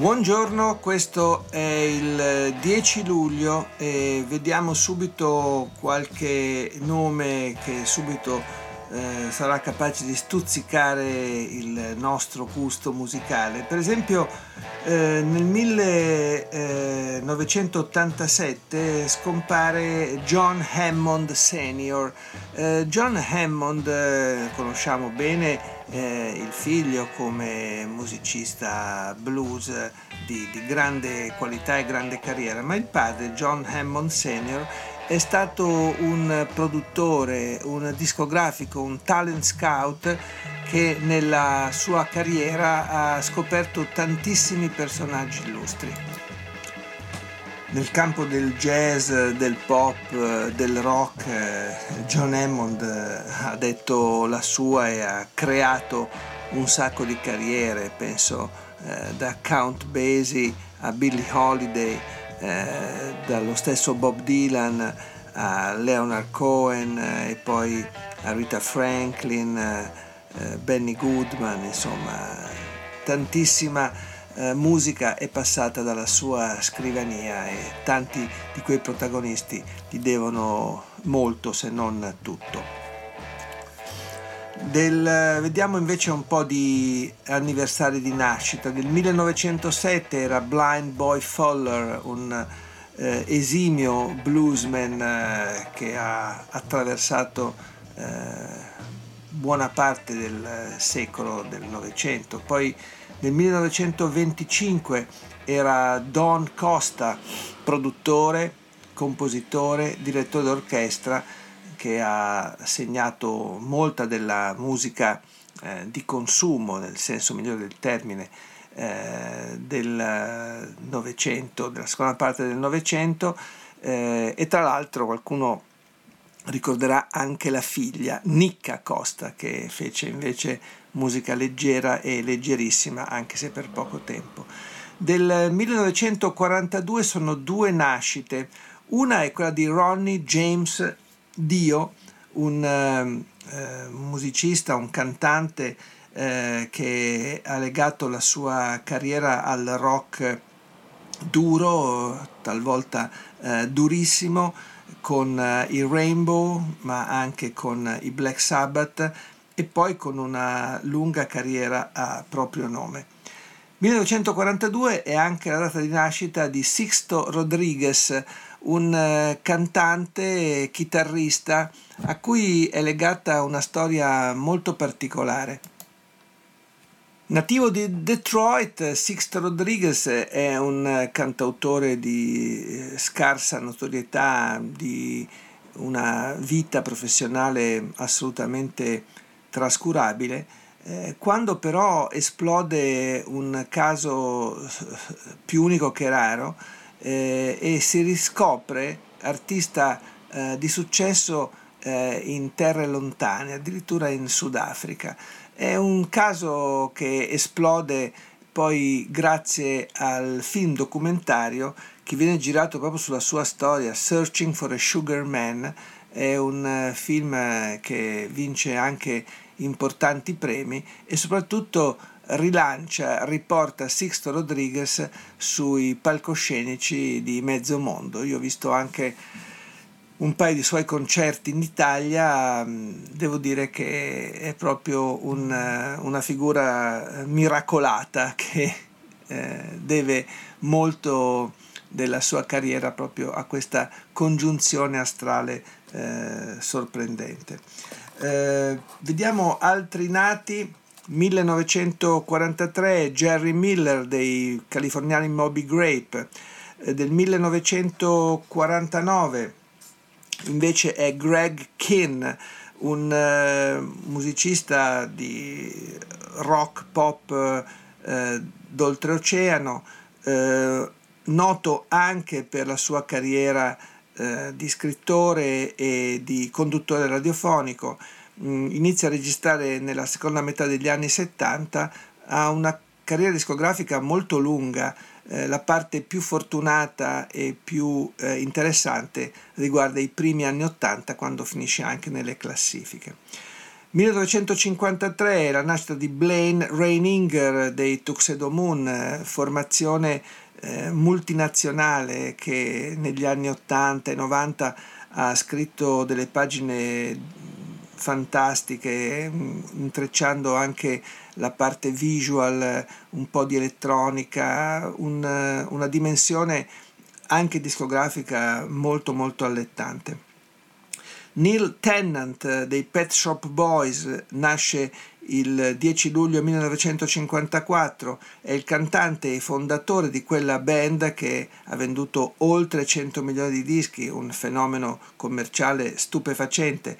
Buongiorno, questo è il 10 luglio e vediamo subito qualche nome che subito eh, sarà capace di stuzzicare il nostro gusto musicale. Per esempio eh, nel 1987 scompare John Hammond Sr. Eh, John Hammond eh, conosciamo bene eh, il figlio come musicista blues di, di, grande qualità e grande carriera, ma il padre John Hammond Sr è stato un produttore, un discografico, un talent scout che nella sua carriera ha scoperto tantissimi personaggi illustri. Nel campo del jazz, del pop, del rock, John Hammond ha detto la sua e ha creato un sacco di carriere, penso eh, da Count Basie a Billie Holiday, eh, dallo stesso Bob Dylan a Leonard Cohen eh, e poi a Rita Franklin, eh, Benny Goodman, insomma tantissima musica è passata dalla sua scrivania e tanti di quei protagonisti gli devono molto se non tutto. Del, vediamo invece un po' di anniversari di nascita. Del 1907 era Blind Boy Fuller, un eh, esimio bluesman eh, che ha attraversato eh, buona parte del secolo del Novecento. Poi nel 1925 era Don Costa, produttore, compositore, direttore d'orchestra che ha segnato molta della musica eh, di consumo, nel senso migliore del termine, eh, del Novecento, della seconda parte del Novecento, eh, e tra l'altro qualcuno ricorderà anche la figlia Nicca Costa che fece invece musica leggera e leggerissima anche se per poco tempo. Del 1942 sono due nascite, una è quella di Ronnie James Dio, un eh, musicista, un cantante eh, che ha legato la sua carriera al rock duro, talvolta eh, durissimo, con eh, i Rainbow, ma anche con i Black Sabbath e poi con una lunga carriera a proprio nome. 1942 è anche la data di nascita di Sixto Rodriguez, un eh, cantante e chitarrista a cui è legata una storia molto particolare. Nativo di Detroit, Sixto Rodriguez è un cantautore di eh, scarsa notorietà, di una vita professionale assolutamente trascurabile. Eh, quando però esplode un caso più unico che raro, eh, e si riscopre artista eh, di successo eh, in terre lontane, addirittura in Sudafrica. È un caso che esplode poi grazie al film documentario che viene girato proprio sulla sua storia, Searching for a Sugar Man, è un eh, film che vince anche importanti premi e soprattutto rilancia, riporta Sixto Rodriguez sui palcoscenici di mezzo mondo. Io ho visto anche un paio di suoi concerti in Italia, devo dire che è proprio un, una figura miracolata che eh, deve molto della sua carriera proprio a questa congiunzione astrale eh, sorprendente. Eh, vediamo altri nati 1943 Jerry Miller dei californiani Moby Grape, eh, del 1949 invece è Greg Kinn, un uh, musicista di rock pop eh, d'oltreoceano, eh, noto anche per la sua carriera eh, di scrittore e di conduttore radiofonico, inizia a registrare nella seconda metà degli anni 70, ha una carriera discografica molto lunga, eh, la parte più fortunata e più eh, interessante riguarda i primi anni 80 quando finisce anche nelle classifiche. 1953 è la nascita di Blaine Reininger dei Tuxedo Moon, eh, formazione eh, multinazionale che negli anni 80 e 90 ha scritto delle pagine fantastiche, mm, intrecciando anche la parte visual, un po' di elettronica, un, una dimensione anche discografica molto molto allettante. Neil Tennant dei Pet Shop Boys nasce il 10 luglio 1954, è il cantante e fondatore di quella band che ha venduto oltre 100 milioni di dischi, un fenomeno commerciale stupefacente.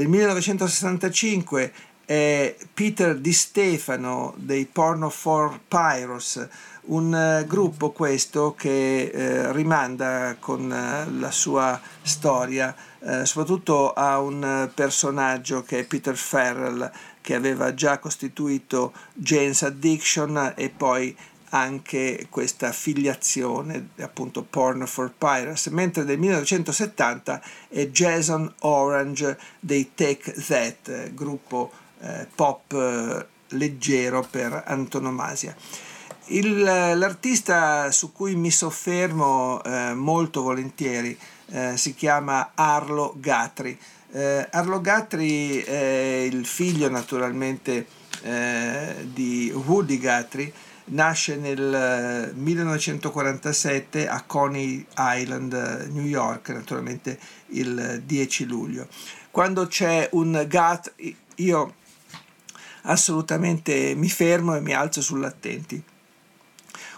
Del 1965 è Peter Di Stefano dei Porno for Pyros, un uh, gruppo questo che uh, rimanda con uh, la sua storia soprattutto a un personaggio che è Peter Farrell che aveva già costituito Jane's Addiction e poi anche questa filiazione appunto Porn for Pirates, mentre nel 1970 è Jason Orange dei Take That, gruppo eh, pop eh, leggero per antonomasia. Il, l'artista su cui mi soffermo eh, molto volentieri eh, si chiama Arlo Gatri. Eh, Arlo Gatri è il figlio naturalmente eh, di Woody Gatri, nasce nel 1947 a Coney Island, New York, naturalmente il 10 luglio. Quando c'è un Gat, io assolutamente mi fermo e mi alzo sull'attenti.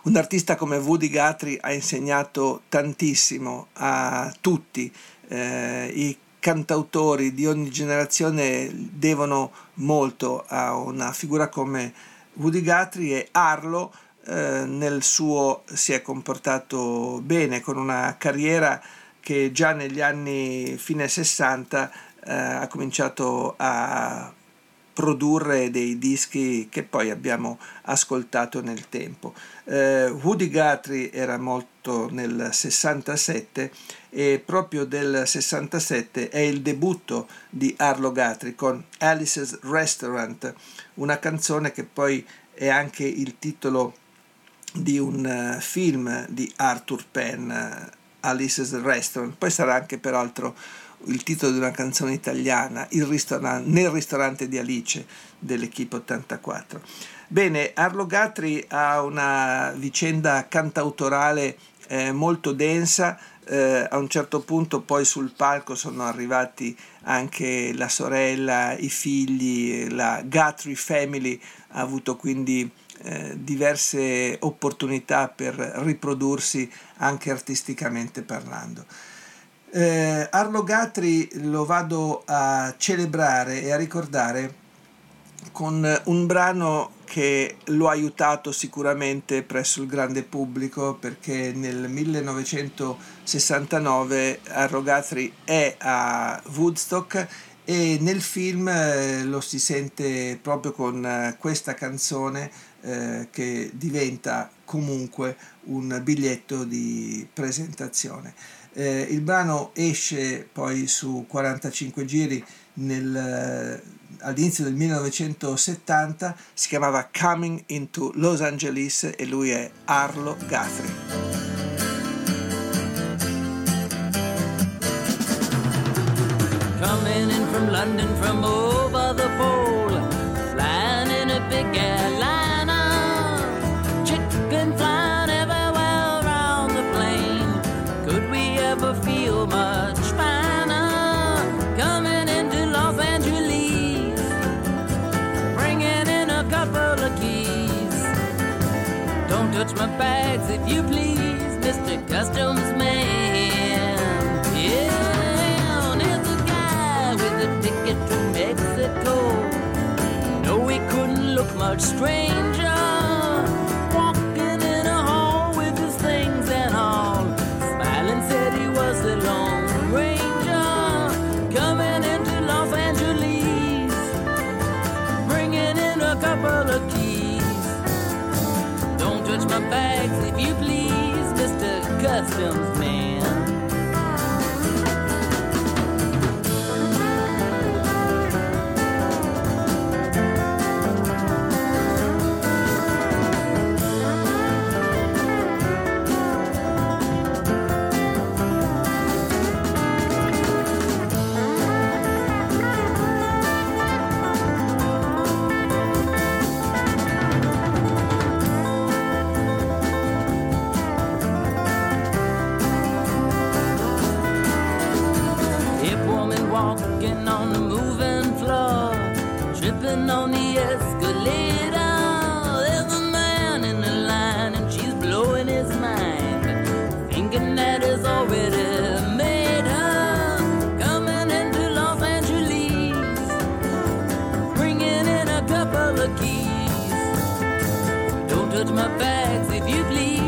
Un artista come Woody Guthrie ha insegnato tantissimo a tutti. Eh, I cantautori di ogni generazione devono molto a una figura come Woody Guthrie e Arlo eh, nel suo si è comportato bene con una carriera che già negli anni fine 60 eh, ha cominciato a produrre dei dischi che poi abbiamo ascoltato nel tempo. Eh, Woody Guthrie era molto nel 67 e proprio del 67 è il debutto di Arlo Guthrie con Alice's Restaurant, una canzone che poi è anche il titolo di un uh, film di Arthur Penn, uh, Alice's Restaurant, poi sarà anche peraltro il titolo di una canzone italiana, ristorante, nel ristorante di Alice dell'Equipe 84. Bene, Arlo Gatri ha una vicenda cantautorale eh, molto densa, eh, a un certo punto poi sul palco sono arrivati anche la sorella, i figli, la Guthrie Family ha avuto quindi eh, diverse opportunità per riprodursi anche artisticamente parlando. Eh, Arlo Gatri lo vado a celebrare e a ricordare con un brano che lo ha aiutato sicuramente presso il grande pubblico perché nel 1969 Arlo Gatri è a Woodstock e nel film eh, lo si sente proprio con eh, questa canzone eh, che diventa comunque un biglietto di presentazione. Eh, il brano esce poi su 45 giri nel, all'inizio del 1970, si chiamava Coming into Los Angeles e lui è Arlo Guthrie. Coming in from London from Touch my bags if you please, Mr. Customs Man. Yeah, there's a guy with a ticket to Mexico. No, he couldn't look much stranger. blessings walking on the moving floor, tripping on the escalator. There's a man in the line and she's blowing his mind, thinking that it's already made her. Coming into Los Angeles, bringing in a couple of keys. Don't touch my bags if you please,